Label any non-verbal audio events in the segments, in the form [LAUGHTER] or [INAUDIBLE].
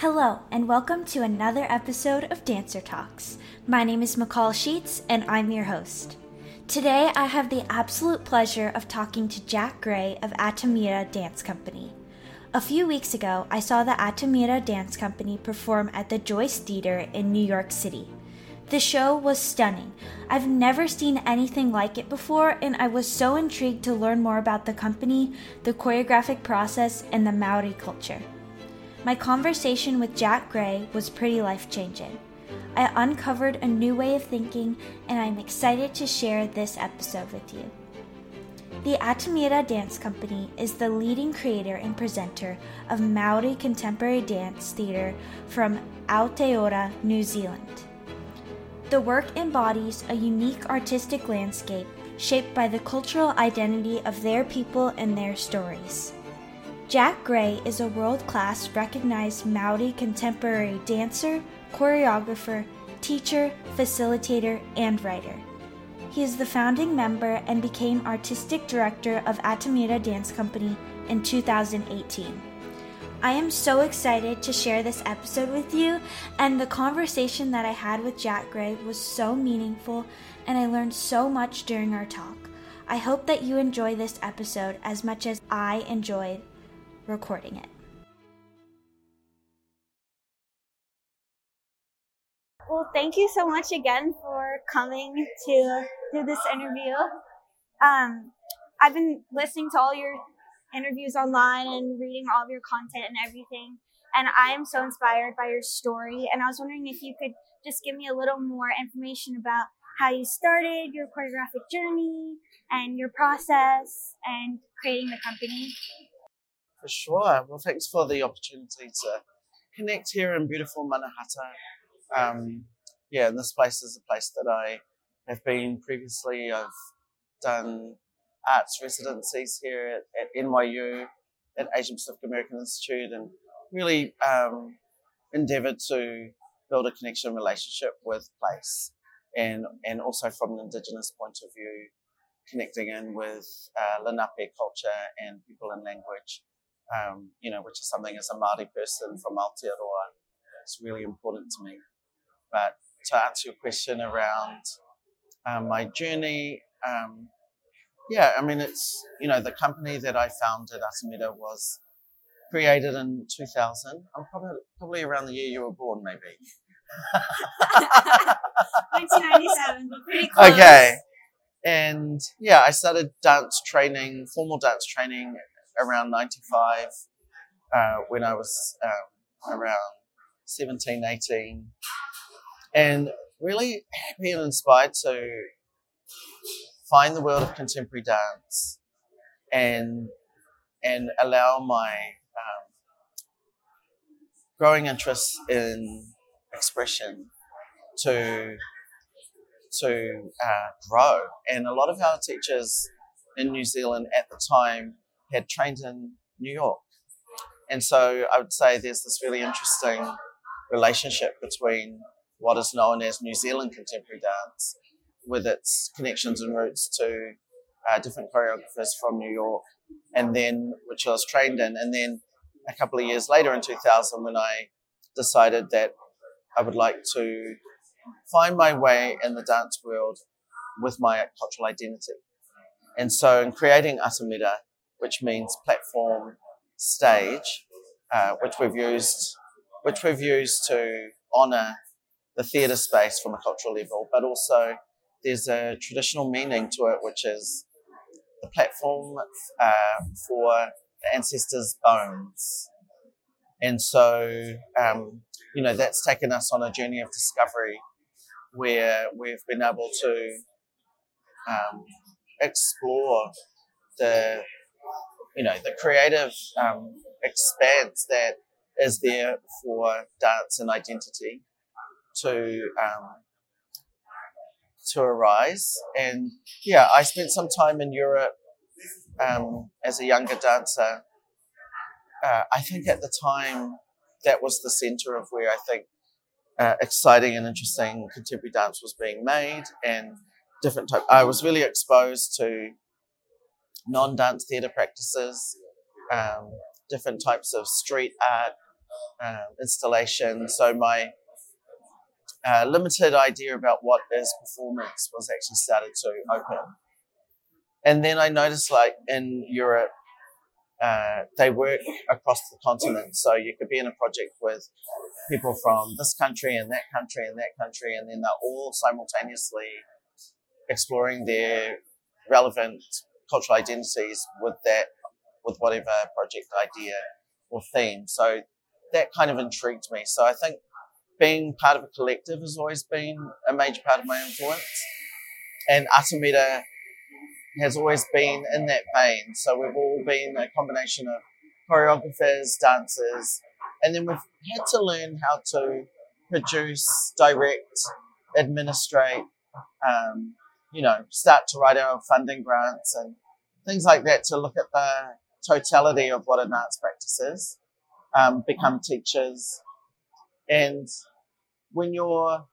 Hello, and welcome to another episode of Dancer Talks. My name is McCall Sheets, and I'm your host. Today, I have the absolute pleasure of talking to Jack Gray of Atamira Dance Company. A few weeks ago, I saw the Atamira Dance Company perform at the Joyce Theater in New York City. The show was stunning. I've never seen anything like it before, and I was so intrigued to learn more about the company, the choreographic process, and the Maori culture. My conversation with Jack Gray was pretty life changing. I uncovered a new way of thinking, and I'm excited to share this episode with you. The Atamira Dance Company is the leading creator and presenter of Maori contemporary dance theater from Aotearoa, New Zealand. The work embodies a unique artistic landscape shaped by the cultural identity of their people and their stories. Jack Gray is a world class recognized Maori contemporary dancer, choreographer, teacher, facilitator, and writer. He is the founding member and became artistic director of Atamira Dance Company in 2018. I am so excited to share this episode with you, and the conversation that I had with Jack Gray was so meaningful, and I learned so much during our talk. I hope that you enjoy this episode as much as I enjoyed recording it. Well, thank you so much again for coming to do this interview. Um, I've been listening to all your interviews online and reading all of your content and everything, and I am so inspired by your story. And I was wondering if you could just give me a little more information about how you started your choreographic journey and your process and creating the company. For sure. Well, thanks for the opportunity to connect here in beautiful Manahata. Um, yeah, and this place is a place that I have been previously. I've done arts residencies here at, at NYU, at Asian Pacific American Institute, and really um, endeavored to build a connection relationship with place and and also from an indigenous point of view connecting in with uh, Lenape culture and people and language um, you know, which is something as a Māori person from Aotearoa, it's really important to me. But to answer your question around um, my journey, um, yeah, I mean, it's, you know, the company that I founded, Atamira, was created in 2000. I'm probably, probably around the year you were born, maybe. 1997, pretty [LAUGHS] close. Okay. And yeah, I started dance training, formal dance training around 95 uh, when I was um, around 17, 18. And really happy and inspired to find the world of contemporary dance and and allow my um, growing interest in expression to to uh, grow. And a lot of our teachers in New Zealand at the time had trained in New York. And so I would say there's this really interesting relationship between what is known as New Zealand contemporary dance, with its connections and roots to uh, different choreographers from New York, and then which I was trained in. And then a couple of years later, in 2000, when I decided that I would like to find my way in the dance world with my cultural identity. And so, in creating Atamira, which means platform stage, uh, which we've used, which we've used to honour the theatre space from a cultural level, but also there's a traditional meaning to it, which is the platform uh, for the ancestors' bones. And so, um, you know, that's taken us on a journey of discovery where we've been able to um, explore the you know, the creative um, expanse that is there for dance and identity to um, to arise. And yeah, I spent some time in Europe um, as a younger dancer. Uh, I think at the time that was the center of where I think uh, exciting and interesting contemporary dance was being made and different type. I was really exposed to non dance theatre practices, um, different types of street art, um, installation. So my uh, limited idea about what is performance was actually started to open. And then I noticed, like in Europe, uh, they work across the continent. So you could be in a project with people from this country and that country and that country, and then they're all simultaneously exploring their relevant cultural identities with that, with whatever project idea or theme. So that kind of intrigued me. So I think being part of a collective has always been a major part of my influence. And Atamira has always been in that vein. So we've all been a combination of choreographers, dancers, and then we've had to learn how to produce, direct, administrate, um, you know, start to write our funding grants and things like that to look at the totality of what an arts practice is, um, become teachers. And when you're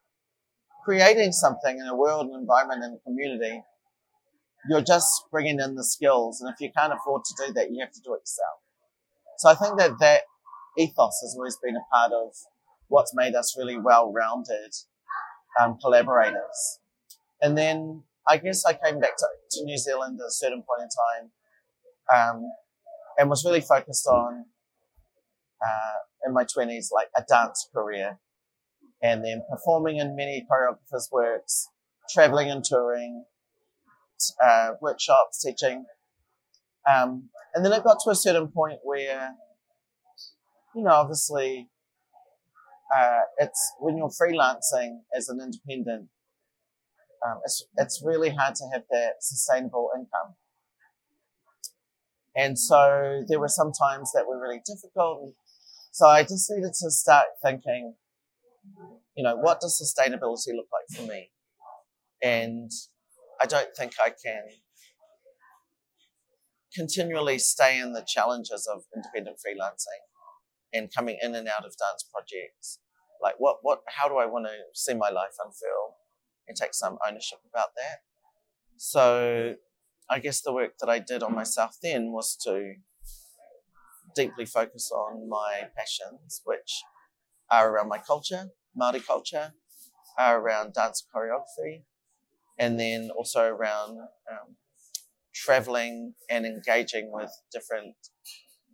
creating something in a world, an environment, and a community, you're just bringing in the skills. And if you can't afford to do that, you have to do it yourself. So I think that that ethos has always been a part of what's made us really well-rounded um, collaborators. And then I guess I came back to, to New Zealand at a certain point in time um, and was really focused on, uh, in my 20s, like a dance career and then performing in many choreographers' works, traveling and touring, uh, workshops, teaching. Um, and then it got to a certain point where, you know, obviously, uh, it's when you're freelancing as an independent, um, it's, it's really hard to have that sustainable income. And so there were some times that were really difficult. So I just needed to start thinking, you know, what does sustainability look like for me? And I don't think I can continually stay in the challenges of independent freelancing and coming in and out of dance projects. Like what what how do I want to see my life unfurl and take some ownership about that? So I guess the work that I did on myself then was to deeply focus on my passions, which are around my culture, Māori culture, are around dance choreography, and then also around um, traveling and engaging with different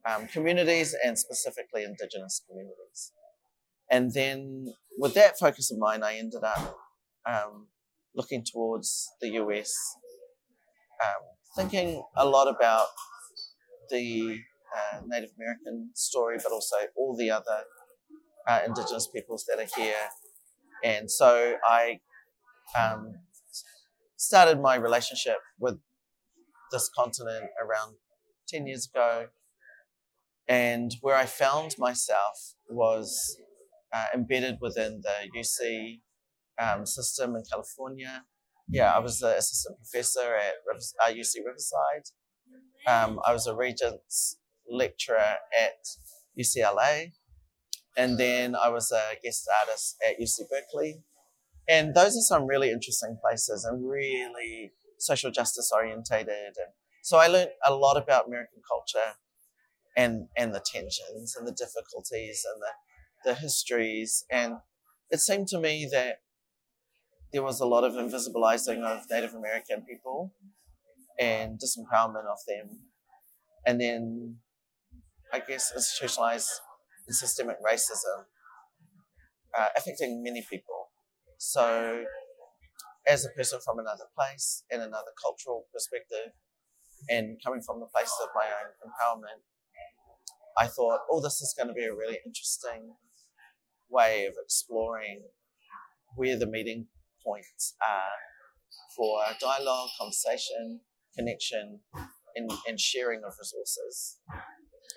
um, communities and specifically Indigenous communities. And then with that focus of mine, I ended up um, looking towards the US, um, thinking a lot about the uh, Native American story, but also all the other uh, Indigenous peoples that are here. And so I um, started my relationship with this continent around 10 years ago. And where I found myself was uh, embedded within the UC um, system in California. Yeah, I was an assistant professor at UC Riverside. Um, I was a Regents lecturer at UCLA. And then I was a guest artist at UC Berkeley. And those are some really interesting places and really social justice orientated. And so I learned a lot about American culture and, and the tensions and the difficulties and the, the histories. And it seemed to me that there was a lot of invisibilizing of Native American people and disempowerment of them. And then I guess institutionalized and systemic racism uh, affecting many people. So, as a person from another place and another cultural perspective, and coming from the place of my own empowerment, I thought, oh, this is going to be a really interesting way of exploring where the meeting points are for dialogue, conversation, connection, and, and sharing of resources.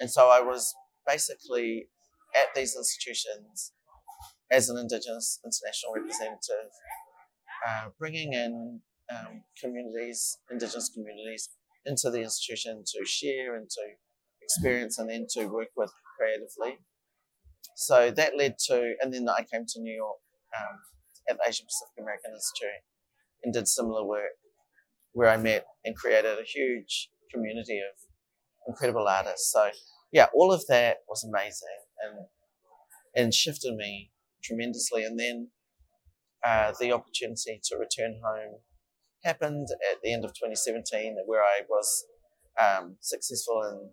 And so I was basically at these institutions as an Indigenous international representative, uh, bringing in um, communities, Indigenous communities, into the institution to share and to experience and then to work with creatively. So that led to, and then I came to New York um, at Asian Pacific American Institute and did similar work where I met and created a huge community of incredible artists. So yeah, all of that was amazing. And and shifted me tremendously. And then uh, the opportunity to return home happened at the end of 2017, where I was um, successful in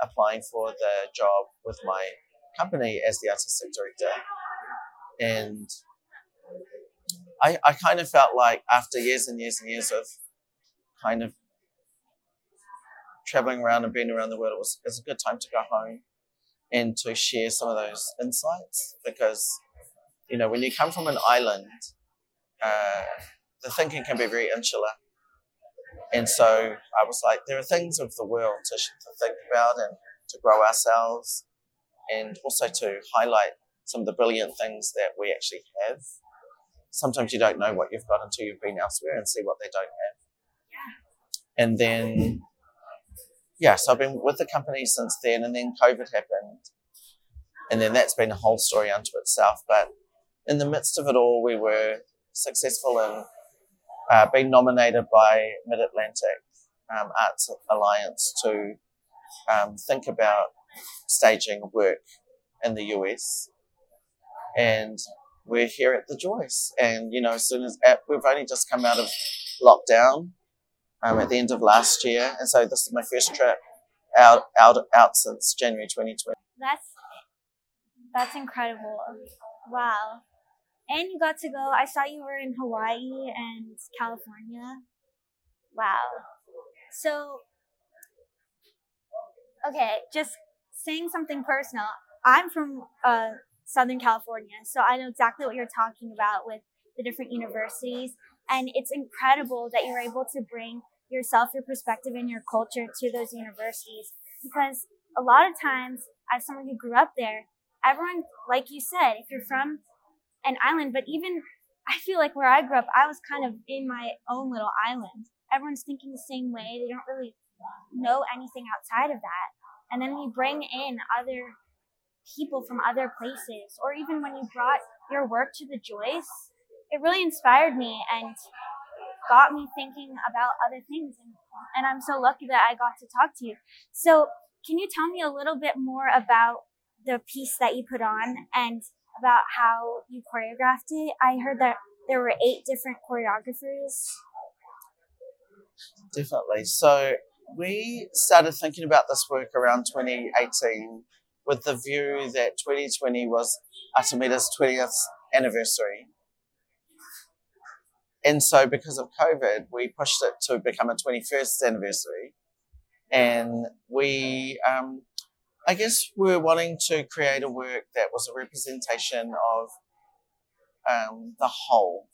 applying for the job with my company as the artistic director. And I, I kind of felt like after years and years and years of kind of traveling around and being around the world, it was, it was a good time to go home and to share some of those insights because, you know, when you come from an island, uh, the thinking can be very insular. And so I was like, there are things of the world to, to think about and to grow ourselves and also to highlight some of the brilliant things that we actually have. Sometimes you don't know what you've got until you've been elsewhere and see what they don't have. Yeah. And then, yeah, so I've been with the company since then, and then COVID happened. And then that's been a whole story unto itself. But in the midst of it all, we were successful in uh, being nominated by Mid Atlantic um, Arts Alliance to um, think about staging work in the US. And we're here at the Joyce. And, you know, as soon as we've only just come out of lockdown um, at the end of last year. And so this is my first trip out, out, out since January 2020. That's, that's incredible. Wow. And you got to go, I saw you were in Hawaii and California. Wow. So, okay, just saying something personal. I'm from uh, Southern California, so I know exactly what you're talking about with the different universities. And it's incredible that you're able to bring yourself, your perspective, and your culture to those universities. Because a lot of times, as someone who grew up there, everyone, like you said, if you're from an island, but even I feel like where I grew up, I was kind of in my own little island. Everyone's thinking the same way. They don't really know anything outside of that. And then we bring in other people from other places, or even when you brought your work to the Joyce, it really inspired me and got me thinking about other things. And, and I'm so lucky that I got to talk to you. So, can you tell me a little bit more about the piece that you put on and about how you choreographed it? I heard that there were eight different choreographers. Definitely. So, we started thinking about this work around 2018 with the view that 2020 was Atamira's 20th anniversary. And so, because of COVID, we pushed it to become a 21st anniversary. And we, um, I guess, we were wanting to create a work that was a representation of um, the whole,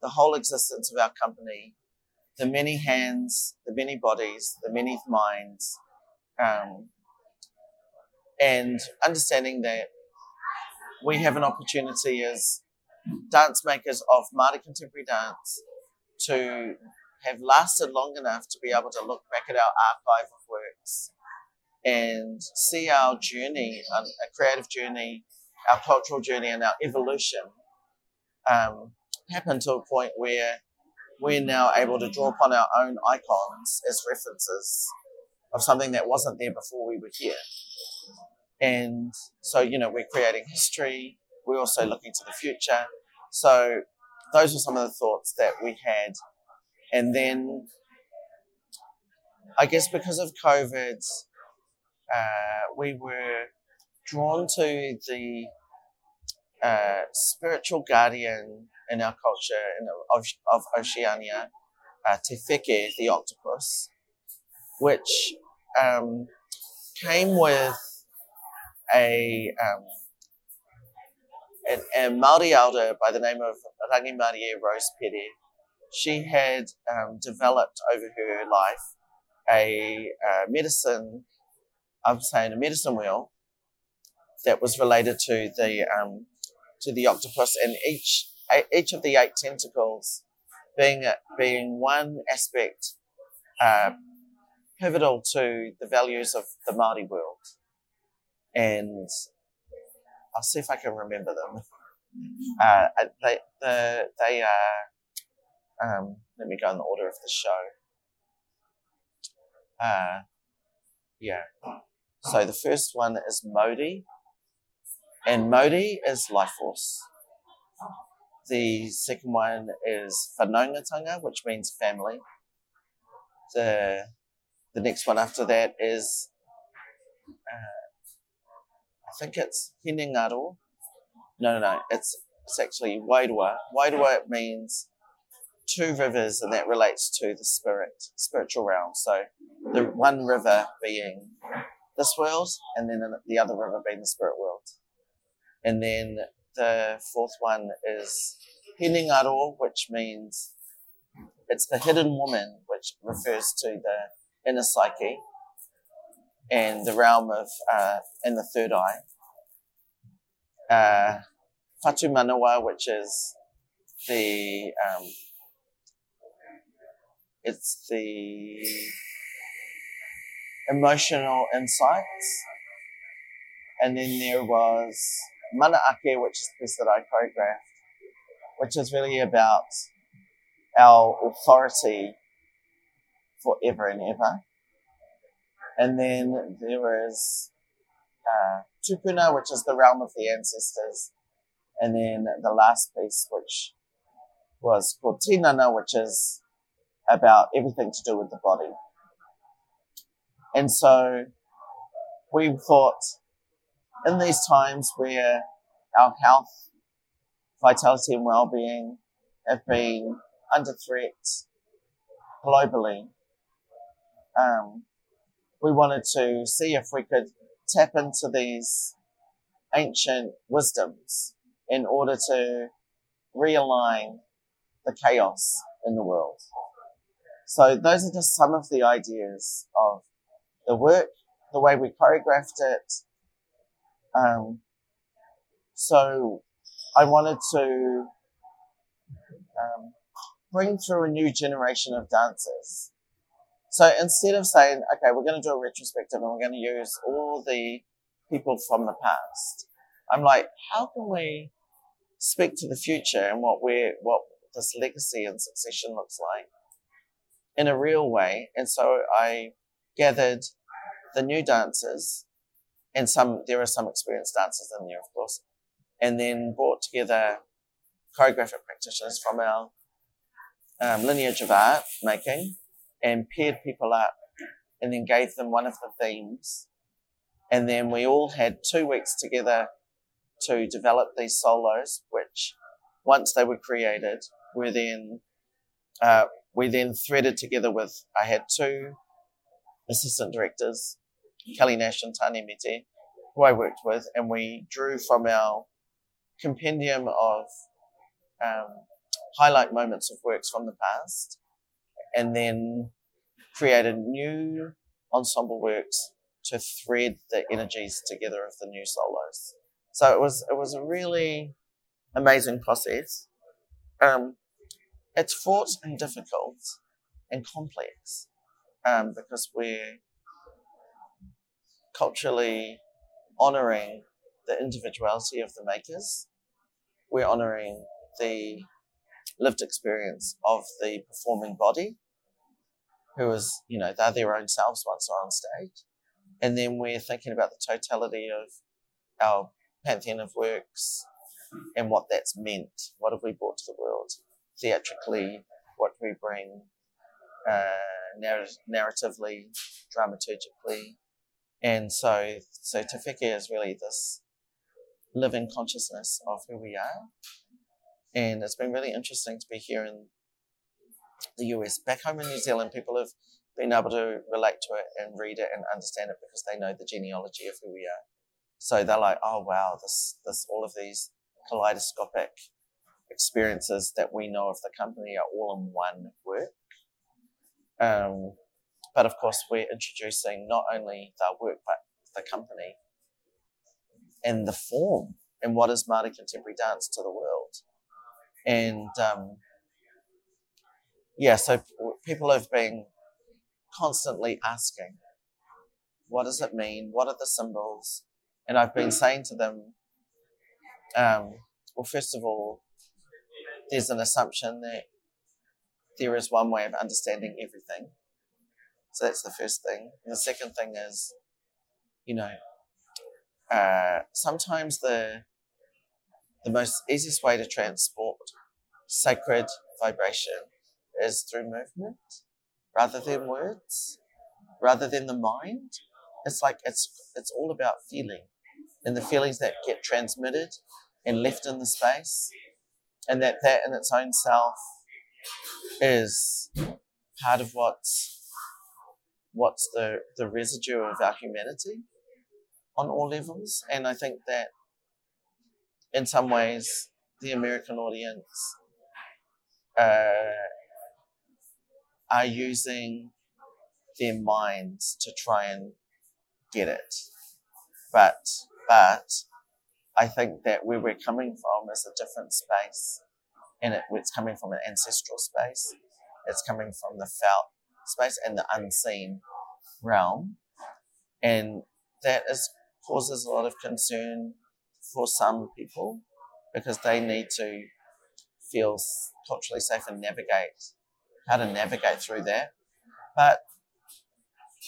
the whole existence of our company, the many hands, the many bodies, the many minds, um, and understanding that we have an opportunity as dance makers of Māori contemporary dance to have lasted long enough to be able to look back at our archive of works and see our journey, a creative journey, our cultural journey, and our evolution um, happen to a point where we're now able to draw upon our own icons as references of something that wasn't there before we were here. And so, you know, we're creating history, we're also looking to the future. So, those were some of the thoughts that we had. And then, I guess because of COVID, uh, we were drawn to the uh, spiritual guardian in our culture in, of, of Oceania, uh, Te Wheke, the octopus, which um, came with a, um, a, a Māori elder by the name of Rangimarie Rose Pere. She had um, developed over her life a uh, medicine, I'm saying a medicine wheel, that was related to the um, to the octopus, and each each of the eight tentacles being being one aspect uh, pivotal to the values of the Māori world. And I'll see if I can remember them. Uh, they, the, they are, um, let me go in the order of the show. Uh, yeah. So the first one is Mauri, and Mauri is life force. The second one is Whanaungatanga, which means family. The the next one after that is uh, I think it's Hinengaro. No, no, no. It's it's actually Wairua. Wairua means two rivers, and that relates to the spirit, spiritual realm. So the one river being this world, and then the other river being the spirit world. And then the fourth one is Hinengaro, which means it's the hidden woman, which refers to the inner psyche and the realm of uh, in the third eye. Uh, Whatumanawa, which is the um, it's the emotional insights, and then there was Mana Ake, which is the piece that I choreographed, which is really about our authority forever and ever. And then there is uh, Tupuna, which is the realm of the ancestors. And then the last piece, which was called Tinana, which is about everything to do with the body. And so we thought in these times where our health, vitality, and well being have been under threat globally, um, we wanted to see if we could tap into these ancient wisdoms in order to realign the chaos in the world. So those are just some of the ideas of the work, the way we choreographed it, um, so I wanted to um, bring through a new generation of dancers. So instead of saying, okay, we're going to do a retrospective and we're going to use all the people from the past, I'm like, how can we speak to the future and what we're, what this legacy and succession looks like in a real way? And so I gathered the new dancers and some there are some experienced dancers in there, of course, and then brought together choreographic practitioners from our um, lineage of art making, and paired people up, and then gave them one of the themes, and then we all had two weeks together to develop these solos, which once they were created, were then uh, we then threaded together with I had two assistant directors Kelly Nash and Taane Mete, who I worked with, and we drew from our compendium of um, highlight moments of works from the past, and then created new ensemble works to thread the energies together of the new solos. So it was it was a really amazing process. Um, it's fraught and difficult and complex um, because we're culturally honoring the individuality of the makers. We're honoring the lived experience of the performing body, who is, you know, they're their own selves once they're on stage. And then we're thinking about the totality of our pantheon of works and what that's meant. What have we brought to the world? Theatrically, what we bring uh, narr- narratively, dramaturgically, and so, so Te is really this living consciousness of who we are. And it's been really interesting to be here in the US. Back home in New Zealand, people have been able to relate to it and read it and understand it because they know the genealogy of who we are. So they're like, oh wow, this this all of these kaleidoscopic experiences that we know of the company are all in one work. Um, but of course, we're introducing not only the work, but the company and the form and what is Māori contemporary dance to the world. And um, yeah, so people have been constantly asking, what does it mean? What are the symbols? And I've been saying to them, um, well, first of all, there's an assumption that there is one way of understanding everything. So that's the first thing. And the second thing is, you know, uh, sometimes the the most easiest way to transport sacred vibration is through movement rather than words, rather than the mind. It's like it's it's all about feeling and the feelings that get transmitted and left in the space and that that in its own self is part of what's what's the, the residue of our humanity on all levels. And I think that in some ways the American audience uh, are using their minds to try and get it. But but I think that where we're coming from is a different space. And it, it's coming from an ancestral space. It's coming from the felt space and the unseen realm. And that is causes a lot of concern for some people because they need to feel culturally safe and navigate how to navigate through that. But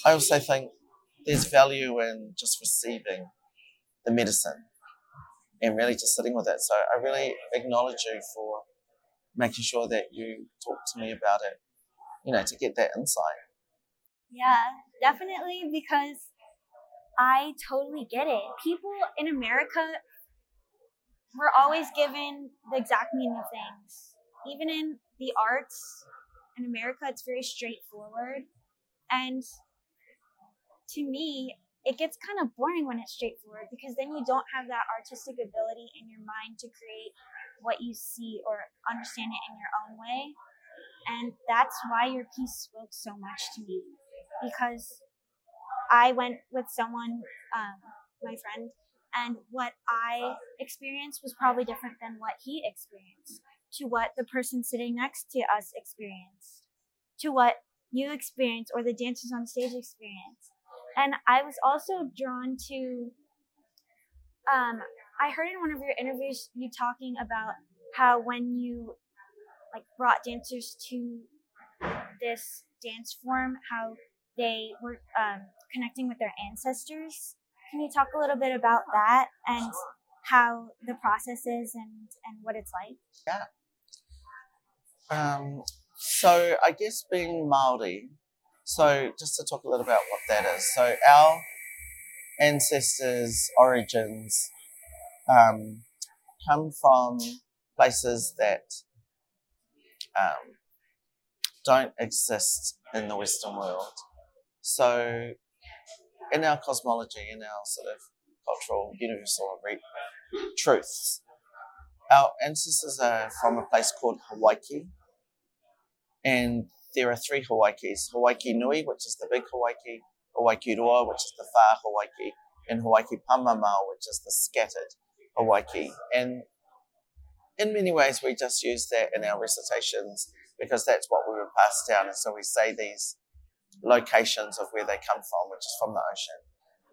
I also think there's value in just receiving the medicine and really just sitting with it. So I really acknowledge you for making sure that you talk to me about it, you know, to get that insight. Yeah, definitely because I totally get it. People in America we're always given the exact meaning of things. Even in the arts in America, it's very straightforward. And to me, it gets kind of boring when it's straightforward because then you don't have that artistic ability in your mind to create what you see or understand it in your own way. And that's why your piece spoke so much to me because I went with someone, um, my friend, and what I experienced was probably different than what he experienced, to what the person sitting next to us experienced, to what you experienced or the dancers on stage experienced and I was also drawn to. Um, I heard in one of your interviews you talking about how when you like brought dancers to this dance form, how they were um, connecting with their ancestors. Can you talk a little bit about that and how the process is and, and what it's like? Yeah. Um, so I guess being Maori, so, just to talk a little about what that is. So, our ancestors' origins um, come from places that um, don't exist in the Western world. So, in our cosmology, in our sort of cultural universal truths, our ancestors are from a place called Hawaii, and there are three Hawaiis Hawaii Nui, which is the big Hawaii, Hawaii Roa, which is the far Hawaii, and Hawaii Pamamao, which is the scattered Hawaii. And in many ways, we just use that in our recitations because that's what we were passed down. And so we say these locations of where they come from, which is from the ocean.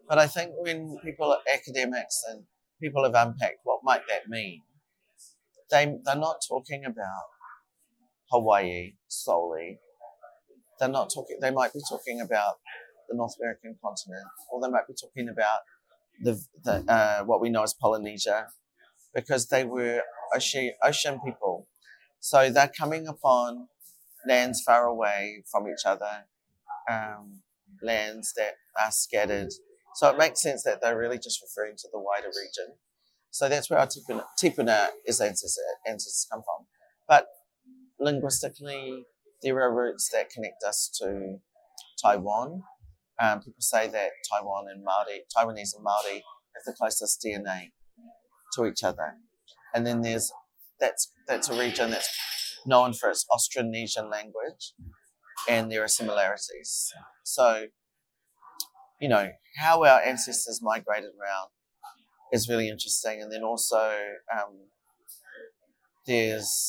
But I think when people are academics and people have unpacked what might that mean, they, they're not talking about Hawaii solely they're not talking. They might be talking about the North American continent, or they might be talking about the, the uh, what we know as Polynesia, because they were ocean, ocean people. So they're coming upon lands far away from each other, um, lands that are scattered. So it makes sense that they're really just referring to the wider region. So that's where our tipuna, tipuna is ancestors, ancestors come from. But linguistically, there are roots that connect us to Taiwan. Um, people say that Taiwan and Maori, Taiwanese and Maori, have the closest DNA to each other. And then there's that's that's a region that's known for its Austronesian language, and there are similarities. So, you know, how our ancestors migrated around is really interesting. And then also, um, there's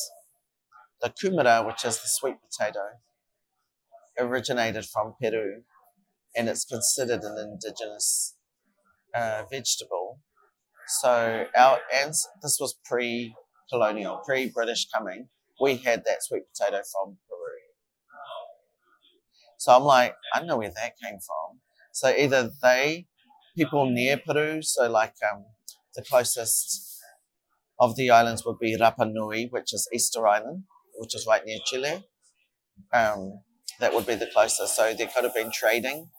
the kumara, which is the sweet potato, originated from Peru and it's considered an indigenous uh, vegetable. So our ans- this was pre-colonial, pre-British coming. We had that sweet potato from Peru. So I'm like, I know where that came from. So either they people near Peru, so like um, the closest of the islands would be Rapa Nui, which is Easter Island, which is right near Chile. Um, that would be the closest. So there could have been trading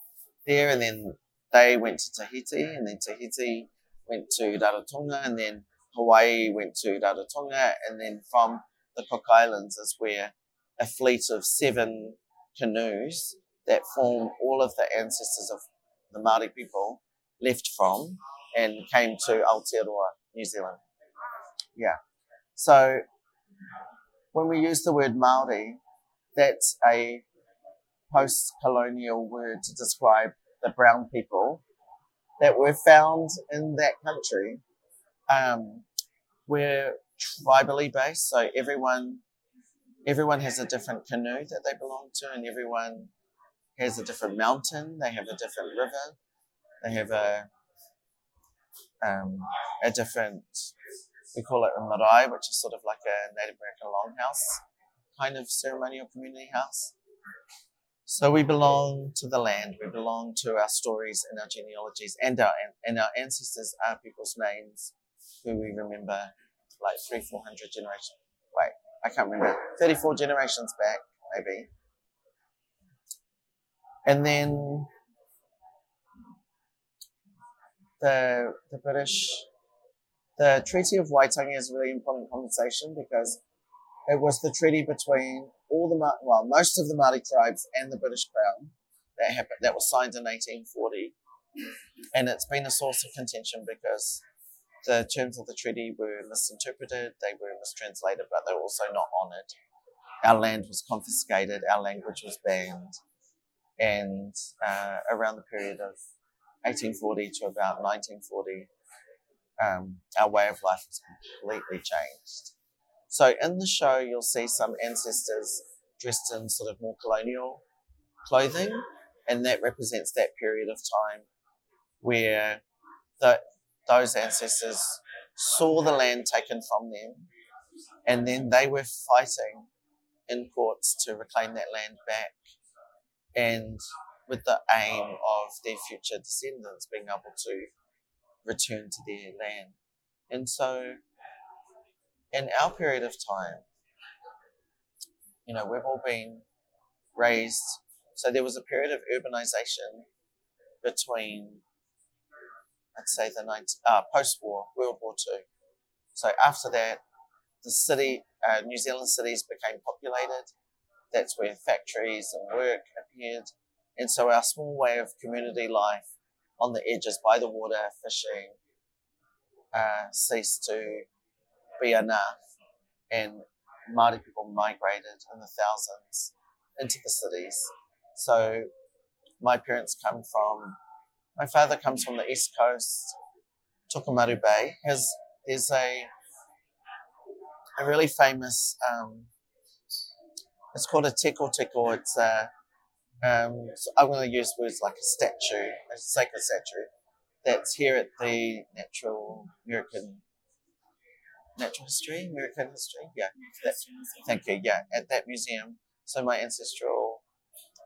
there, and then they went to Tahiti, and then Tahiti went to Rarotonga, and then Hawaii went to Rarotonga, and then from the Cook Islands is where a fleet of seven canoes that form all of the ancestors of the Maori people left from and came to Aotearoa, New Zealand. Yeah. So when we use the word Maori, that's a post-colonial word to describe the brown people that were found in that country. Um, we're tribally based, so everyone everyone has a different canoe that they belong to, and everyone has a different mountain. They have a different river. They have a um, a different we call it a marae, which is sort of like a Native American longhouse kind of ceremonial community house. So we belong to the land. We belong to our stories and our genealogies, and our and our ancestors are people's names who we remember like three, four hundred generations. Wait, I can't remember. Thirty-four generations back, maybe. And then the the British, the Treaty of Waitangi is a really important conversation because it was the treaty between all the well, most of the Māori tribes and the British Crown that happened. That was signed in 1840, and it's been a source of contention because the terms of the treaty were misinterpreted, they were mistranslated, but they were also not honoured. Our land was confiscated, our language was banned, and uh, around the period of 1840 to about 1940, um, our way of life was completely changed. So in the show, you'll see some ancestors dressed in sort of more colonial clothing, and that represents that period of time where the, those ancestors saw the land taken from them, and then they were fighting in courts to reclaim that land back, and with the aim of their future descendants being able to return to their land. And so in our period of time, you know, we've all been raised. So there was a period of urbanization between, I'd say, the 19, uh, post-war, World War II. So after that, the city, uh, New Zealand cities became populated. That's where factories and work appeared. And so our small way of community life on the edges by the water, fishing, uh, ceased to be enough, and Māori people migrated in the thousands into the cities. So my parents come from, my father comes from the east coast, Tokomaru Bay. Has there's a a really famous. Um, it's called a tekoteko. It's a um, so I'm going to use words like a statue, a sacred statue, that's here at the Natural American natural history, American history. Yeah, that, thank you. Yeah, at that museum. So my ancestral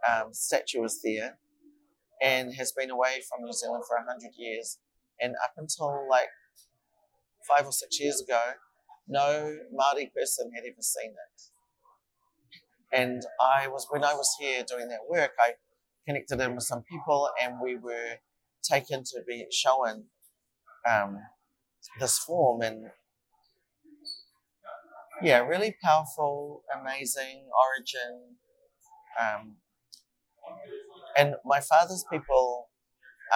um, statue was there, and has been away from New Zealand for a hundred years. And up until like five or six years ago, no Maori person had ever seen it. And I was when I was here doing that work, I connected in with some people, and we were taken to be shown um, this form and yeah, really powerful, amazing origin. Um, and my father's people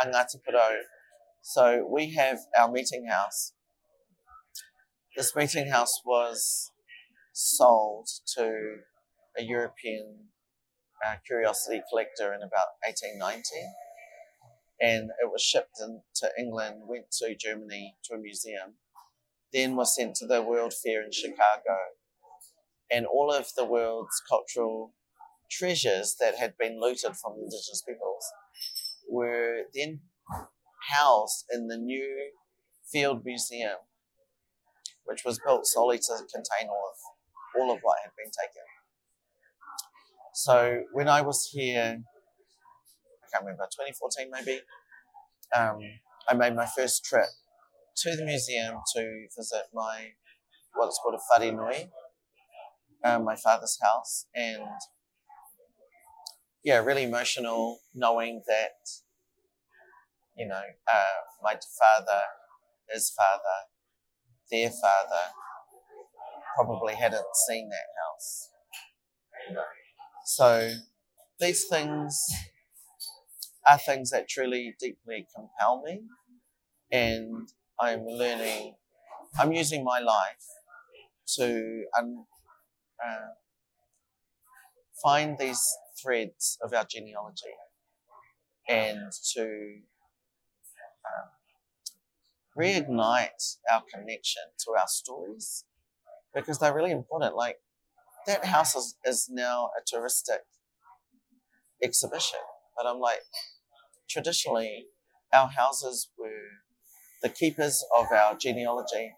are Ngāti Porou. So we have our meeting house. This meeting house was sold to a European uh, curiosity collector in about 1890. And it was shipped in, to England, went to Germany to a museum, then was sent to the World Fair in Chicago. And all of the world's cultural treasures that had been looted from indigenous peoples were then housed in the new Field Museum, which was built solely to contain all of, all of what had been taken. So when I was here, I can't remember, 2014 maybe, um, I made my first trip to the museum to visit my what's called a whare nui, um, my father's house, and yeah, really emotional knowing that you know uh, my father, his father, their father probably hadn't seen that house. So these things are things that truly deeply compel me and I'm learning I'm using my life to um, uh, find these threads of our genealogy and to um, reignite our connection to our stories because they're really important. Like that house is, is now a touristic exhibition, but I'm like, traditionally, our houses were the keepers of our genealogy,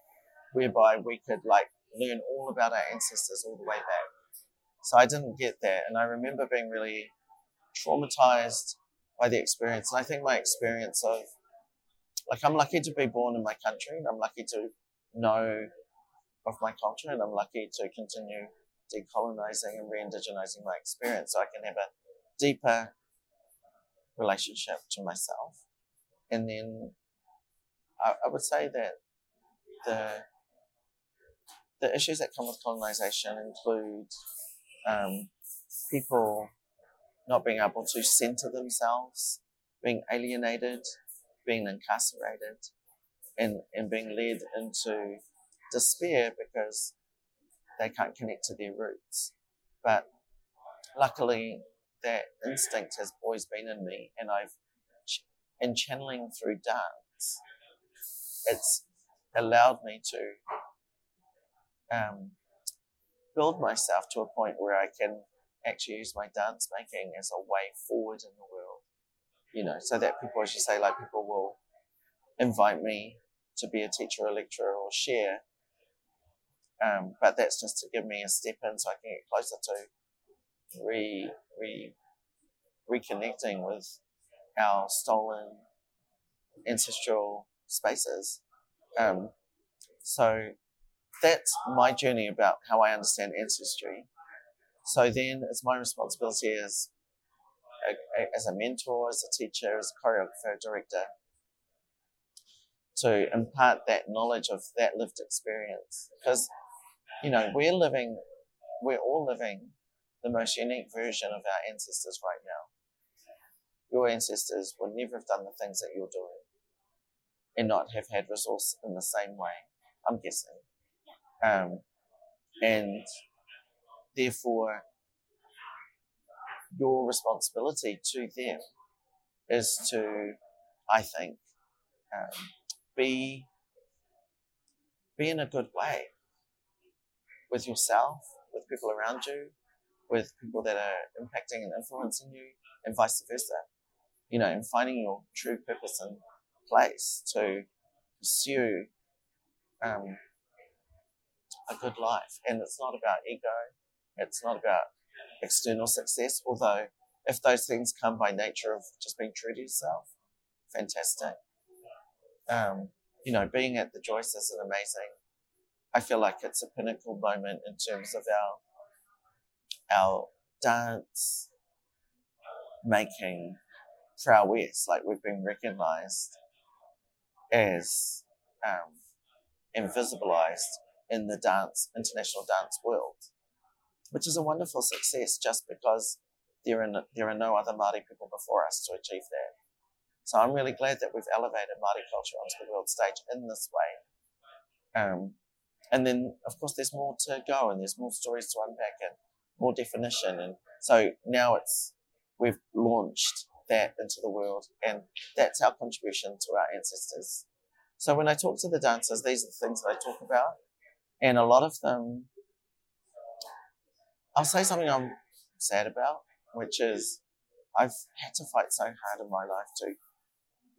whereby we could like learn all about our ancestors all the way back. So I didn't get that, and I remember being really traumatized by the experience. And I think my experience of like I'm lucky to be born in my country, and I'm lucky to know of my culture, and I'm lucky to continue decolonizing and re-indigenizing my experience, so I can have a deeper relationship to myself. And then I, I would say that the the issues that come with colonization include um, people not being able to center themselves, being alienated, being incarcerated, and, and being led into despair because they can't connect to their roots. But luckily, that instinct has always been in me, and I've in channeling through dance, it's allowed me to um, build myself to a point where I can actually use my dance making as a way forward in the world. You know, so that people, as you say, like people will invite me to be a teacher or lecturer or share. Um, but that's just to give me a step in so I can get closer to re, re, reconnecting with our stolen ancestral spaces. Um, so that's my journey about how I understand ancestry. So then it's my responsibility as a, as a mentor, as a teacher, as a choreographer, director, to impart that knowledge of that lived experience. Because, you know, we're living, we're all living the most unique version of our ancestors right now. Your ancestors would never have done the things that you're doing and not have had resource in the same way, I'm guessing. Um, and therefore, your responsibility to them is to, I think, um, be be in a good way with yourself, with people around you, with people that are impacting and influencing you, and vice versa. You know, and finding your true purpose and place to pursue um, a good life. And it's not about ego, it's not about external success, although if those things come by nature of just being true to yourself, fantastic. Um, you know, being at the Joyce is an amazing. I feel like it's a pinnacle moment in terms of our our dance making prowess. Like we've been recognized as um, invisibilized in the dance international dance world, which is a wonderful success just because there are no, there are no other Māori people before us to achieve that. So I'm really glad that we've elevated Māori culture onto the world stage in this way. Um, and then, of course, there's more to go, and there's more stories to unpack, and more definition. And so now it's we've launched that into the world, and that's our contribution to our ancestors. So when I talk to the dancers, these are the things that I talk about, and a lot of them, I'll say something I'm sad about, which is I've had to fight so hard in my life to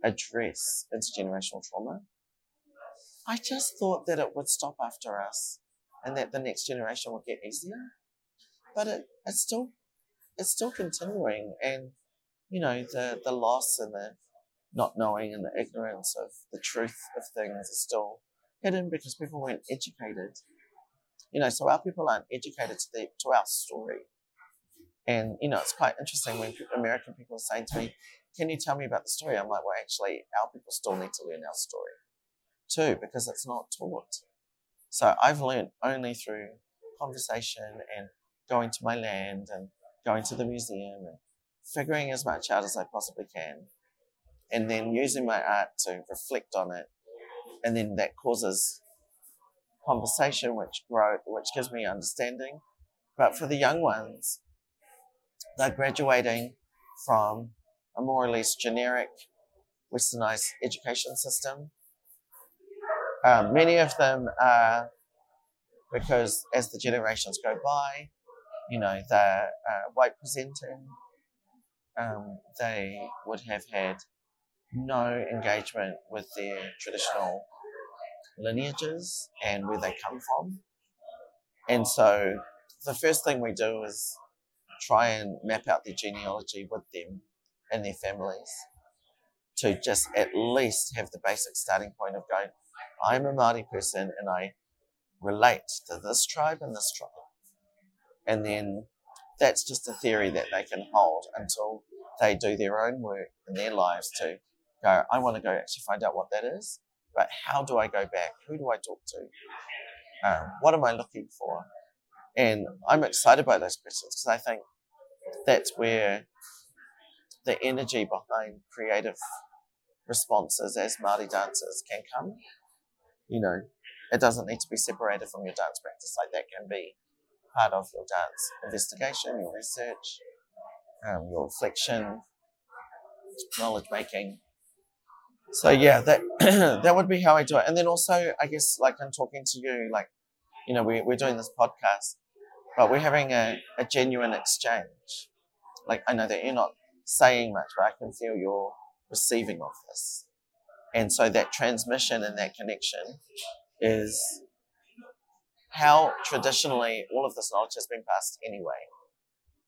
address intergenerational trauma. I just thought that it would stop after us and that the next generation would get easier. But it, it's still it's still continuing and you know, the, the loss and the not knowing and the ignorance of the truth of things is still hidden because people weren't educated. You know, so our people aren't educated to, the, to our story. And, you know, it's quite interesting when American people say to me, Can you tell me about the story? I'm like, Well, actually, our people still need to learn our story too because it's not taught. So I've learned only through conversation and going to my land and going to the museum and figuring as much out as I possibly can. And then using my art to reflect on it. And then that causes conversation, which grow, which gives me understanding. But for the young ones, they're graduating from a more or less generic westernized education system. Um, many of them are because as the generations go by, you know, they're uh, white presenting, um, they would have had no engagement with their traditional lineages and where they come from. And so the first thing we do is try and map out their genealogy with them and their families to just at least have the basic starting point of going, I'm a Māori person and I relate to this tribe and this tribe. And then that's just a theory that they can hold until they do their own work in their lives to go, I want to go actually find out what that is, but how do I go back? Who do I talk to? Um, what am I looking for? And I'm excited by those questions because I think that's where the energy behind creative responses as Māori dancers can come. You know, it doesn't need to be separated from your dance practice. Like that can be part of your dance investigation, your research, um, your reflection, knowledge making. So yeah, that [CLEARS THROAT] that would be how I do it. And then also, I guess, like I'm talking to you, like you know, we, we're doing this podcast, but we're having a, a genuine exchange. Like I know that you're not saying much, but I can feel your receiving of this. And so that transmission and that connection is how traditionally all of this knowledge has been passed anyway.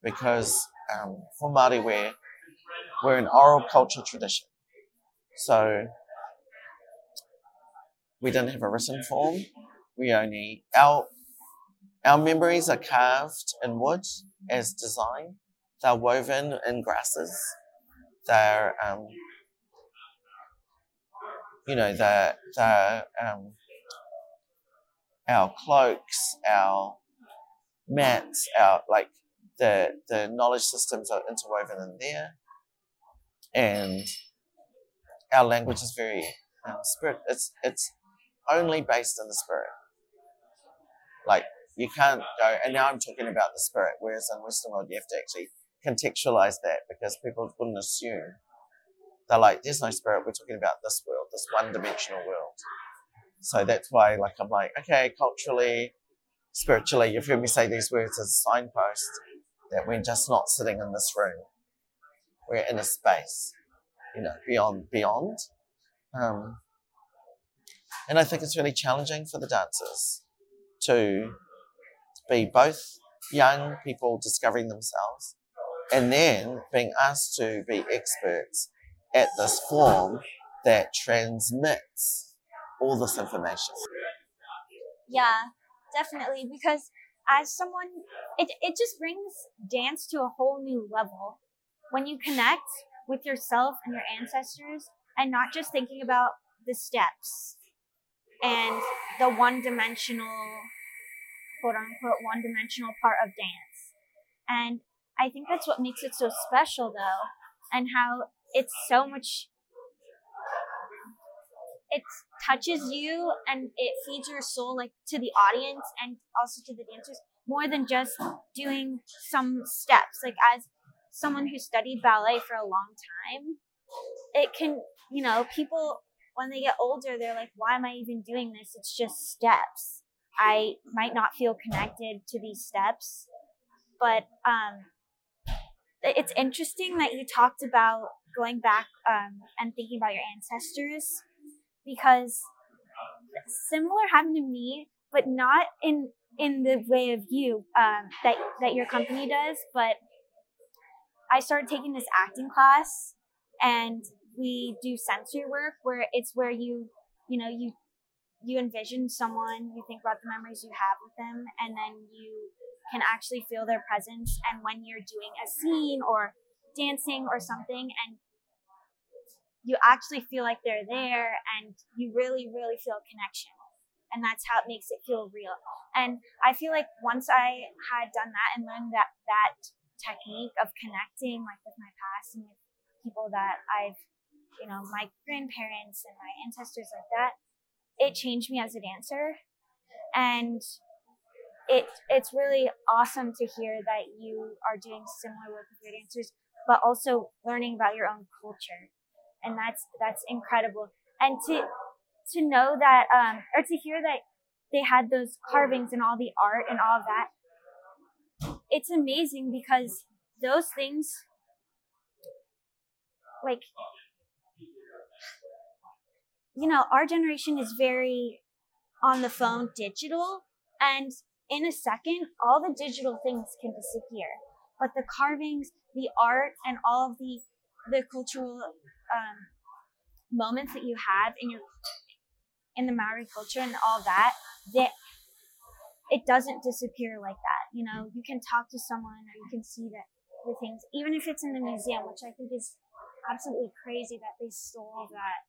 Because um, for Māori, we're, we're an oral culture tradition. So we didn't have a written form. We only, our, our memories are carved in wood as design. They're woven in grasses. They're, um, you know, they're, they're um, our cloaks, our mats, our like the the knowledge systems are interwoven in there, and our language is very um, spirit. It's it's only based in the spirit. Like you can't go, and now I'm talking about the spirit. Whereas in Western world, you have to actually contextualize that because people wouldn't assume. They're like, "There's no spirit. We're talking about this world, this one-dimensional world." So that's why, like, I'm like, okay, culturally, spiritually, you've heard me say these words as a signpost that we're just not sitting in this room. We're in a space, you know, beyond, beyond. Um, and I think it's really challenging for the dancers to be both young people discovering themselves and then being asked to be experts at this form that transmits all this information. Yeah, definitely. Because as someone, it, it just brings dance to a whole new level. When you connect with yourself and your ancestors and not just thinking about the steps and the one dimensional, quote unquote, one dimensional part of dance. And I think that's what makes it so special, though, and how it's so much it touches you and it feeds your soul like to the audience and also to the dancers more than just doing some steps. Like as someone who studied ballet for a long time it can you know people when they get older they're like why am i even doing this? It's just steps. I might not feel connected to these steps but um it's interesting that you talked about going back um, and thinking about your ancestors because similar happened to me, but not in in the way of you um, that that your company does. But I started taking this acting class, and we do sensory work where it's where you, you know, you you envision someone, you think about the memories you have with them, and then you can actually feel their presence. And when you're doing a scene or dancing or something, and you actually feel like they're there, and you really, really feel a connection. And that's how it makes it feel real. And I feel like once I had done that and learned that that technique of connecting, like with my past and with people that I've, you know, my grandparents and my ancestors like that, it changed me as a dancer and it it's really awesome to hear that you are doing similar work with your dancers but also learning about your own culture and that's that's incredible. And to to know that um or to hear that they had those carvings and all the art and all that it's amazing because those things like you know, our generation is very on the phone digital and in a second all the digital things can disappear. But the carvings the art and all of the the cultural um, moments that you have in your in the maori culture and all that that it doesn't disappear like that you know you can talk to someone or you can see that the things even if it's in the museum which i think is absolutely crazy that they stole that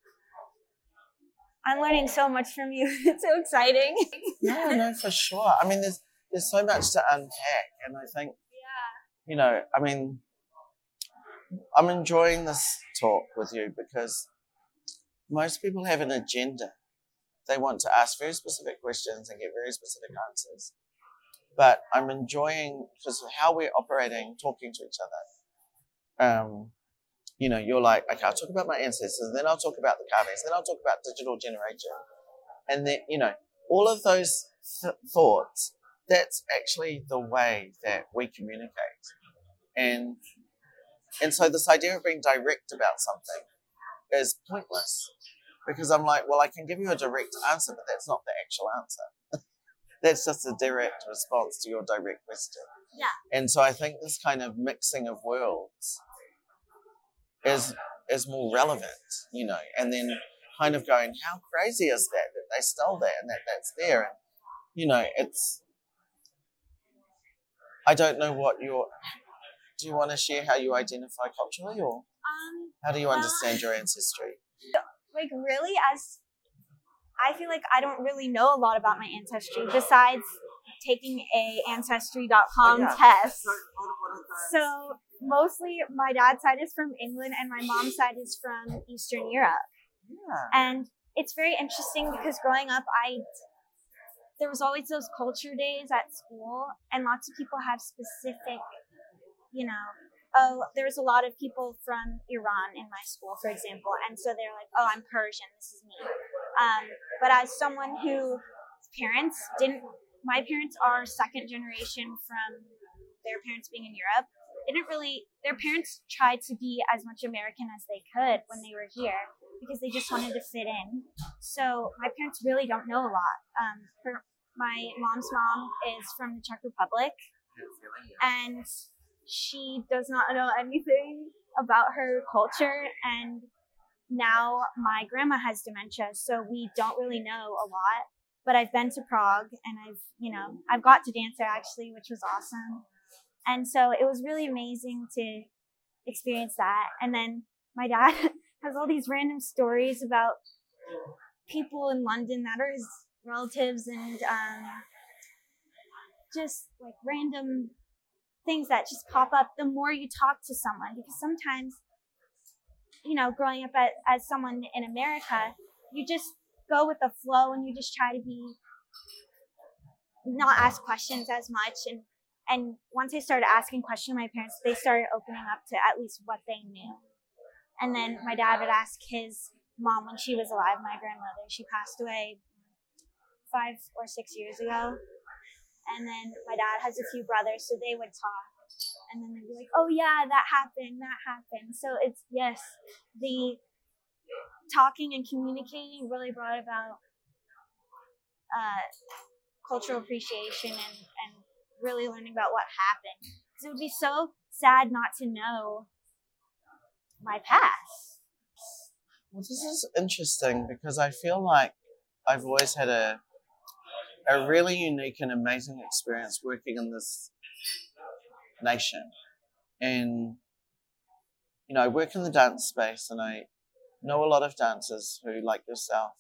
I'm learning so much from you. [LAUGHS] it's so exciting. no, no, for sure. I mean, there's there's so much to unpack, and I think, yeah, you know, I mean, I'm enjoying this talk with you because most people have an agenda. They want to ask very specific questions and get very specific answers. But I'm enjoying because how we're operating, talking to each other. Um, you know, you're like, okay, I'll talk about my ancestors, then I'll talk about the carvings, then I'll talk about digital generation. And then, you know, all of those th- thoughts, that's actually the way that we communicate. And, and so this idea of being direct about something is pointless because I'm like, well, I can give you a direct answer, but that's not the actual answer. [LAUGHS] that's just a direct response to your direct question. Yeah. And so I think this kind of mixing of worlds is is more relevant, you know, and then kind of going, how crazy is that that they stole that and that that's there, and you know, it's. I don't know what your. Do you want to share how you identify culturally, or um, how do you understand your ancestry? [LAUGHS] Like really, as I feel like I don't really know a lot about my ancestry besides taking a ancestry.com oh, yeah. test. So mostly my dad's side is from England and my mom's side is from Eastern Europe. Yeah. And it's very interesting because growing up, I there was always those culture days at school, and lots of people have specific, you know, oh, there's a lot of people from Iran in my school, for example, and so they're like, oh, I'm Persian, this is me. Um, but as someone who parents didn't, my parents are second generation from their parents being in Europe, they didn't really their parents tried to be as much American as they could when they were here because they just wanted to fit in. So my parents really don't know a lot. Um, her, my mom's mom is from the Czech Republic, and she does not know anything about her culture. And now my grandma has dementia, so we don't really know a lot. But I've been to Prague, and I've you know I've got to dance there actually, which was awesome. And so it was really amazing to experience that. And then my dad [LAUGHS] has all these random stories about people in London that are his relatives and um, just like random things that just pop up the more you talk to someone. Because sometimes, you know, growing up at, as someone in America, you just go with the flow and you just try to be not ask questions as much and and once I started asking questions my parents, they started opening up to at least what they knew. And then my dad would ask his mom when she was alive, my grandmother. She passed away five or six years ago. And then my dad has a few brothers, so they would talk. And then they'd be like, oh, yeah, that happened, that happened. So it's, yes, the talking and communicating really brought about uh, cultural appreciation and, and really learning about what happened. Because it would be so sad not to know my past. Well, this is interesting because I feel like I've always had a a really unique and amazing experience working in this nation. And you know, I work in the dance space and I know a lot of dancers who, like yourself,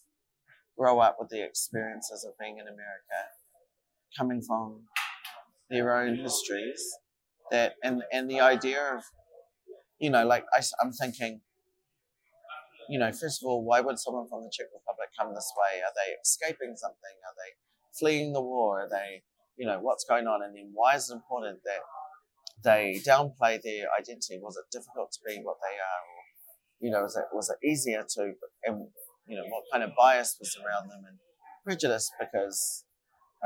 grow up with the experiences of being in America, coming from their own histories, that and and the idea of, you know, like I, I'm thinking, you know, first of all, why would someone from the Czech Republic come this way? Are they escaping something? Are they fleeing the war? Are they, you know, what's going on? And then why is it important that they downplay their identity? Was it difficult to be what they are? Or, you know, was it, was it easier to, and, you know, what kind of bias was around them and prejudice? Because,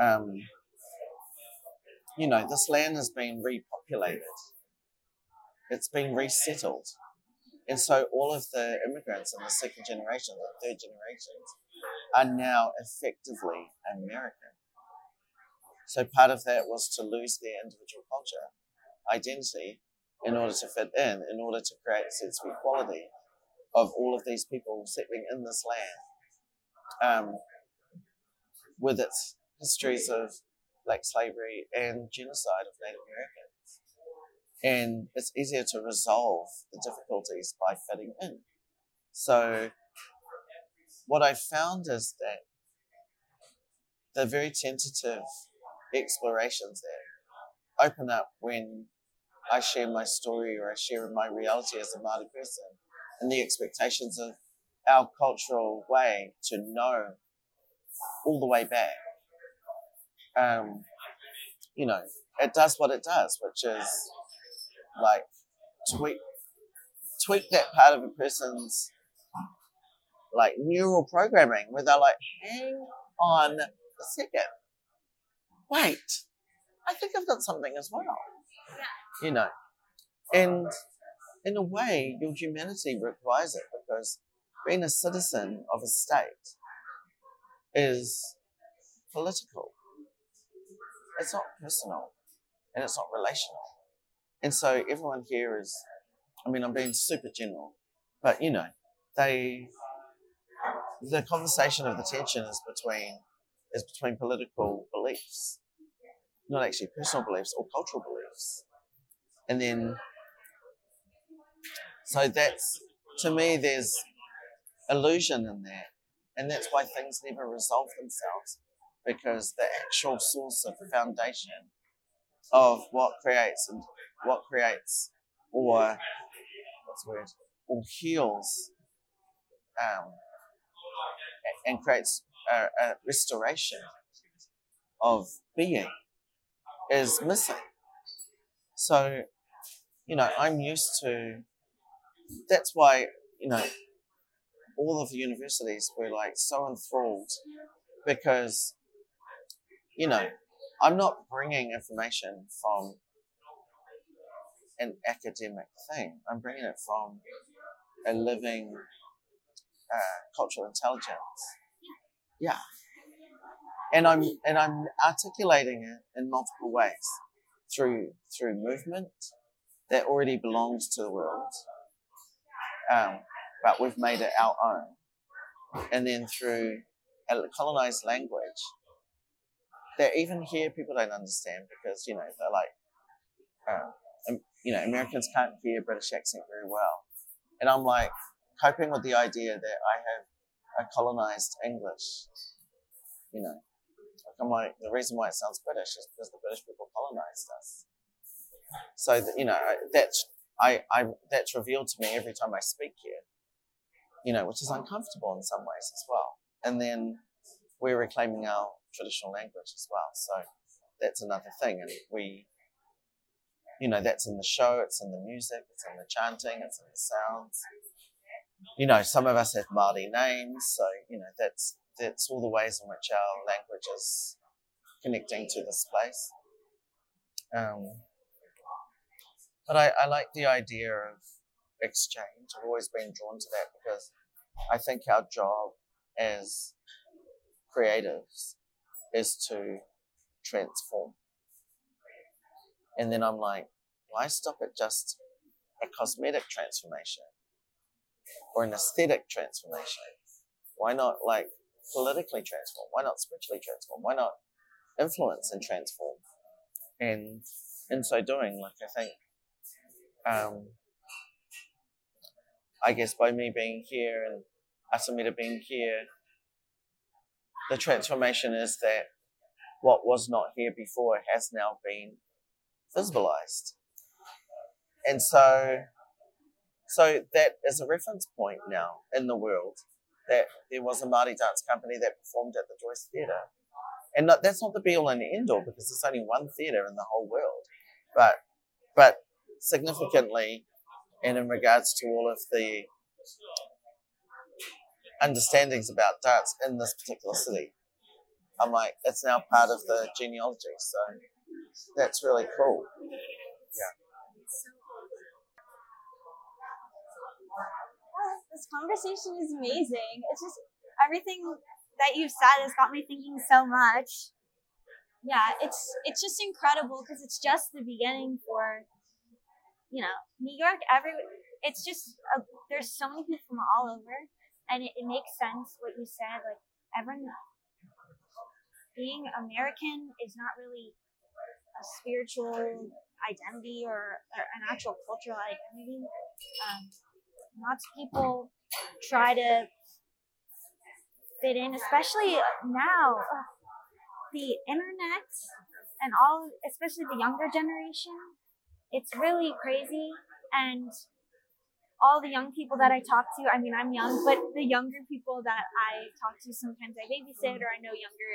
um, you know, this land has been repopulated. It's been resettled. And so all of the immigrants in the second generation, the third generations, are now effectively American. So part of that was to lose their individual culture, identity, in order to fit in, in order to create a sense of equality of all of these people settling in this land, um, with its histories of black slavery and genocide of Native Americans. And it's easier to resolve the difficulties by fitting in. So what I found is that the very tentative explorations that open up when I share my story or I share my reality as a Māori person and the expectations of our cultural way to know all the way back. Um, you know, it does what it does, which is like tweak tweak that part of a person's like neural programming where they're like, hang on a second. Wait, I think I've got something as well. You know. And in a way, your humanity requires it because being a citizen of a state is political. It's not personal and it's not relational. And so everyone here is, I mean, I'm being super general, but you know, they the conversation of the tension is between is between political beliefs, not actually personal beliefs or cultural beliefs, and then so that's to me there's illusion in that, and that's why things never resolve themselves because the actual source of the foundation of what creates and what creates or what's the word? Or heals um, and creates a, a restoration of being is missing. So, you know, I'm used to. That's why you know all of the universities were like so enthralled because you know I'm not bringing information from an academic thing. I'm bringing it from a living uh, cultural intelligence. Yeah. And I'm and I'm articulating it in multiple ways through through movement that already belongs to the world, um, but we've made it our own, and then through a colonized language that even here people don't understand because you know they're like, uh, you know, Americans can't hear British accent very well, and I'm like, coping with the idea that I have a colonized English. You know, like I'm like the reason why it sounds British is because the British people colonized us. So you know that's I, I that's revealed to me every time I speak here. You know, which is uncomfortable in some ways as well. And then we're reclaiming our traditional language as well. So that's another thing, and we you know, that's in the show, it's in the music, it's in the chanting, it's in the sounds you know, some of us have Māori names, so you know that's that's all the ways in which our language is connecting to this place. Um, but I, I like the idea of exchange. I've always been drawn to that because I think our job as creatives is to transform. And then I'm like, why stop at just a cosmetic transformation? Or an aesthetic transformation? Why not like politically transform? Why not spiritually transform? Why not influence and transform? And in so doing, like I think, um, I guess by me being here and Atamira being here, the transformation is that what was not here before has now been visibilized. And so, so that is a reference point now in the world that there was a Māori dance company that performed at the Joyce Theatre. And not, that's not the be all and end all because there's only one theatre in the whole world. But, but significantly, and in regards to all of the understandings about dance in this particular city, I'm like, it's now part of the genealogy. So that's really cool. Yeah. This conversation is amazing. It's just everything that you've said has got me thinking so much. Yeah, it's it's just incredible because it's just the beginning for, you know, New York. Every it's just a, there's so many people from all over, and it, it makes sense what you said. Like everyone being American is not really a spiritual identity or, or an actual cultural identity. Um, lots of people try to fit in, especially now. The internet and all, especially the younger generation, it's really crazy. And all the young people that I talk to, I mean, I'm young, but the younger people that I talk to, sometimes I babysit or I know younger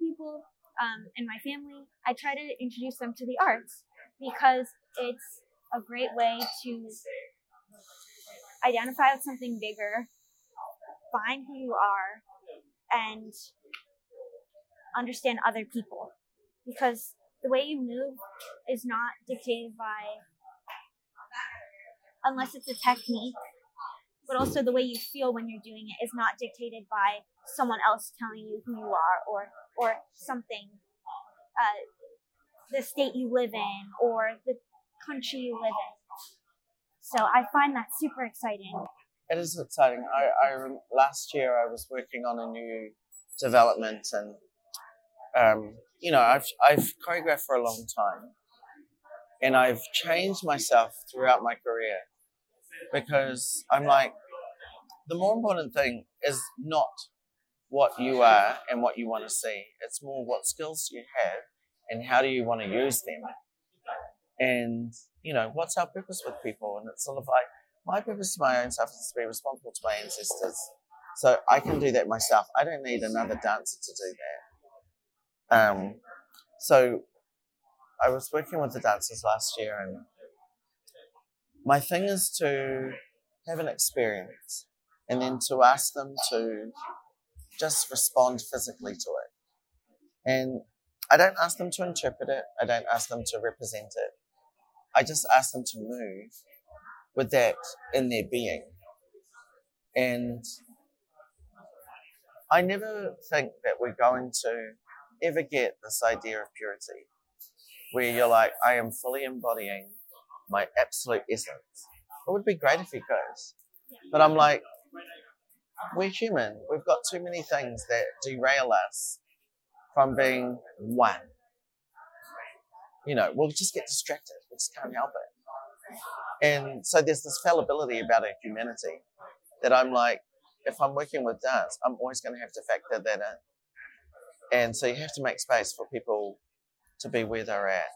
people um, in my family, I try to introduce them to the arts because it's a great way to identify with something bigger, find who you are, and understand other people. Because the way you move is not dictated by, unless it's a technique, but also the way you feel when you're doing it is not dictated by someone else telling you who you are or or something uh, the state you live in or the country you live in so i find that super exciting it is exciting i, I last year i was working on a new development and um, you know i've i've choreographed for a long time and i've changed myself throughout my career because i'm like the more important thing is not what you are and what you want to see. It's more what skills you have and how do you want to use them. And, you know, what's our purpose with people? And it's sort of like, my purpose to my own self is to be responsible to my ancestors. So I can do that myself. I don't need another dancer to do that. Um, so I was working with the dancers last year, and my thing is to have an experience and then to ask them to just respond physically to it. And I don't ask them to interpret it, I don't ask them to represent it. I just ask them to move with that in their being. And I never think that we're going to ever get this idea of purity where you're like, I am fully embodying my absolute essence. It would be great if it goes. But I'm like, we're human. We've got too many things that derail us from being one. You know, we'll just get distracted. We just can't help it. And so there's this fallibility about our humanity that I'm like, if I'm working with dance, I'm always going to have to factor that in. And so you have to make space for people to be where they're at.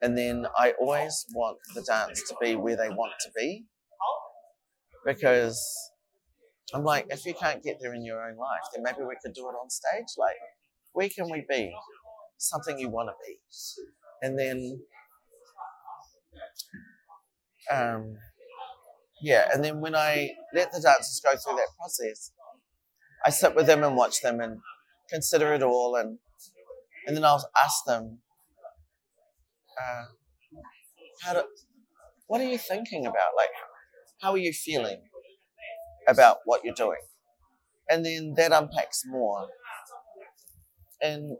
And then I always want the dance to be where they want to be because I'm like, if you can't get there in your own life, then maybe we could do it on stage. Like, where can we be? Something you want to be. And then, um, yeah, and then when I let the dancers go through that process, I sit with them and watch them and consider it all, and and then I'll ask them, uh, how do, what are you thinking about? Like, how are you feeling? about what you're doing. And then that unpacks more. And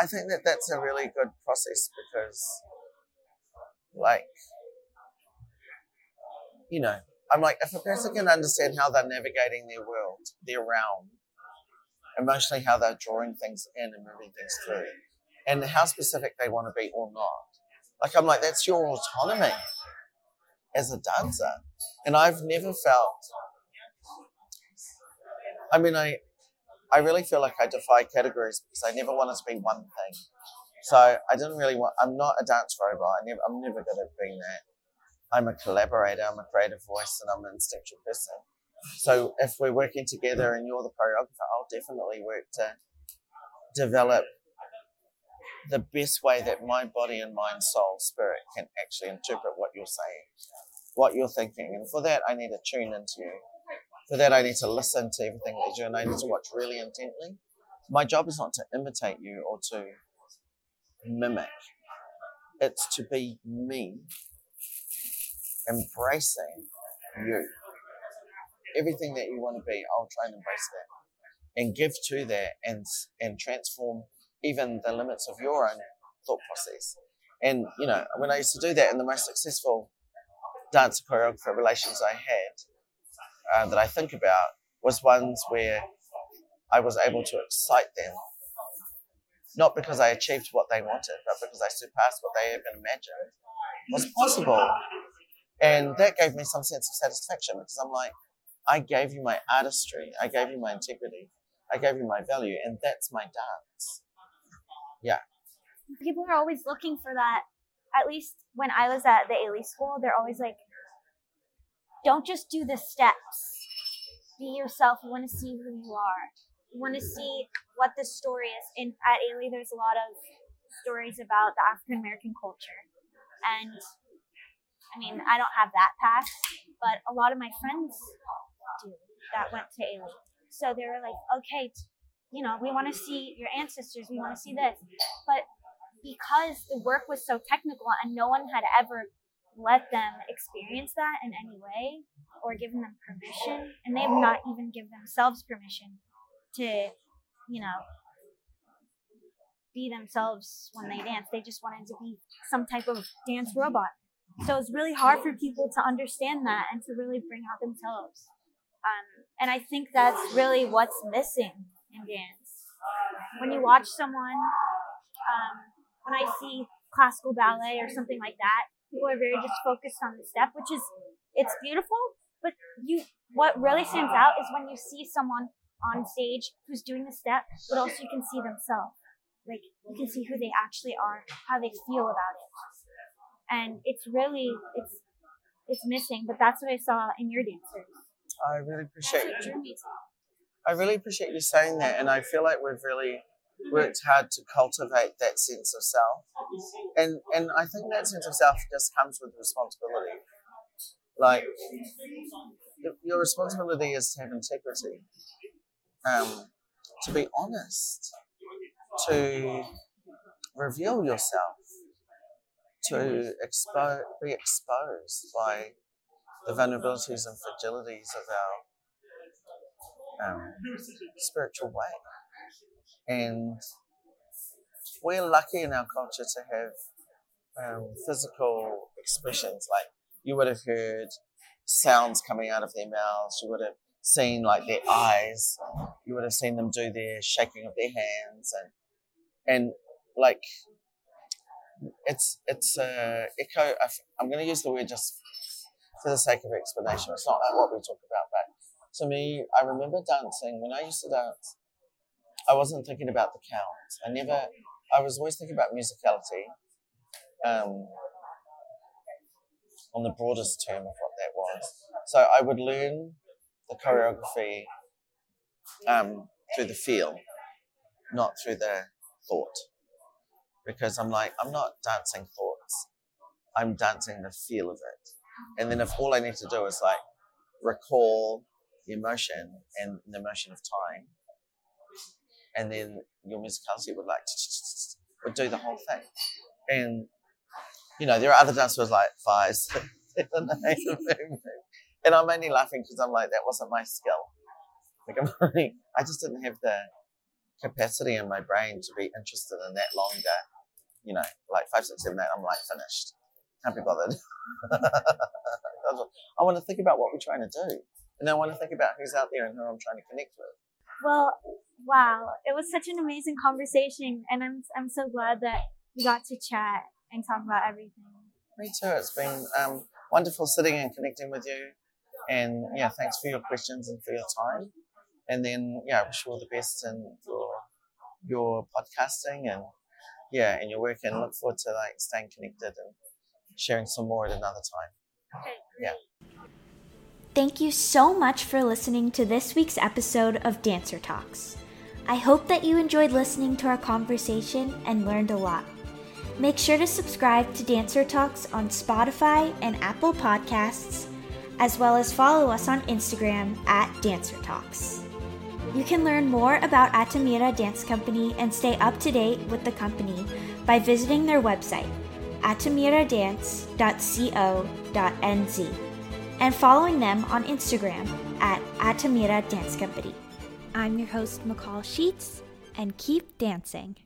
I think that that's a really good process because, like, you know, I'm like, if a person can understand how they're navigating their world, their realm, emotionally how they're drawing things in and moving things through, and how specific they want to be or not. Like I'm like, that's your autonomy as a dancer. And I've never felt I mean I I really feel like I defy categories because I never wanted to be one thing. So I didn't really want I'm not a dance robot. I never I'm never good at being that. I'm a collaborator, I'm a creative voice and I'm an instinctual person. So if we're working together and you're the choreographer, I'll definitely work to develop the best way that my body and mind, soul, spirit can actually interpret what you're saying, what you're thinking. And for that, I need to tune into you. For that, I need to listen to everything that you do and I need to watch really intently. My job is not to imitate you or to mimic, it's to be me, embracing you. Everything that you want to be, I'll try and embrace that and give to that and, and transform even the limits of your own thought process. And, you know, when I used to do that, and the most successful dance choreographer relations I had uh, that I think about was ones where I was able to excite them, not because I achieved what they wanted, but because I surpassed what they even imagined was possible. And that gave me some sense of satisfaction because I'm like, I gave you my artistry, I gave you my integrity, I gave you my value, and that's my dance. Yeah. People are always looking for that. At least when I was at the Ailey school, they're always like, don't just do the steps. Be yourself. We want to see who you are. We want to see what the story is. And at Ailey, there's a lot of stories about the African American culture. And I mean, I don't have that past, but a lot of my friends do that went to Ailey. So they were like, okay, you know, we want to see your ancestors, we want to see this. But because the work was so technical and no one had ever let them experience that in any way or given them permission, and they have not even given themselves permission to, you know, be themselves when they dance. They just wanted to be some type of dance robot. So it's really hard for people to understand that and to really bring out themselves. Um, and I think that's really what's missing in dance. When you watch someone, um, when I see classical ballet or something like that, people are very just focused on the step, which is it's beautiful. But you, what really stands out is when you see someone on stage who's doing the step, but also you can see themselves. Like you can see who they actually are, how they feel about it, and it's really it's it's missing. But that's what I saw in your dancers. I really appreciate you. I really appreciate you saying that, and I feel like we've really worked hard to cultivate that sense of self, and and I think that sense of self just comes with responsibility. Like your responsibility is to have integrity, um, to be honest, to reveal yourself, to expo- be exposed by the vulnerabilities and fragilities of our um, spiritual way. And we're lucky in our culture to have um, physical expressions. Like you would have heard sounds coming out of their mouths, you would have seen like their eyes, you would have seen them do their shaking of their hands, and and like it's it's a echo. I'm going to use the word just for the sake of explanation. It's not like what we talk about, but to me, I remember dancing when I used to dance. I wasn't thinking about the count. I never. I was always thinking about musicality, um, on the broadest term of what that was. So I would learn the choreography um, through the feel, not through the thought, because I'm like I'm not dancing thoughts. I'm dancing the feel of it. And then if all I need to do is like recall the emotion and the emotion of time, and then your musicality would like [TSK] would do the whole thing. And you know, there are other dancers like Fires, [LAUGHS] [LAUGHS] and I'm only laughing because I'm like, that wasn't my skill. Like I'm [LAUGHS] only, I just didn't have the capacity in my brain to be interested in that longer. You know, like five, six, seven, eight, I'm like finished. can't be bothered. I want to think about what we're trying to do. And I want to think about who's out there and who I'm trying to connect with. Well, wow. It was such an amazing conversation. And I'm, I'm so glad that we got to chat and talk about everything. Me too. It's been um, wonderful sitting and connecting with you. And yeah, thanks for your questions and for your time. And then, yeah, I wish you all the best in your, your podcasting and yeah, and your work and look forward to like staying connected and sharing some more at another time. Okay. Yeah. Thank you so much for listening to this week's episode of Dancer Talks. I hope that you enjoyed listening to our conversation and learned a lot. Make sure to subscribe to Dancer Talks on Spotify and Apple Podcasts, as well as follow us on Instagram at Dancer Talks. You can learn more about Atamira Dance Company and stay up to date with the company by visiting their website, atamiradance.co.nz, and following them on Instagram at Atamira Dance Company. I'm your host, McCall Sheets, and keep dancing.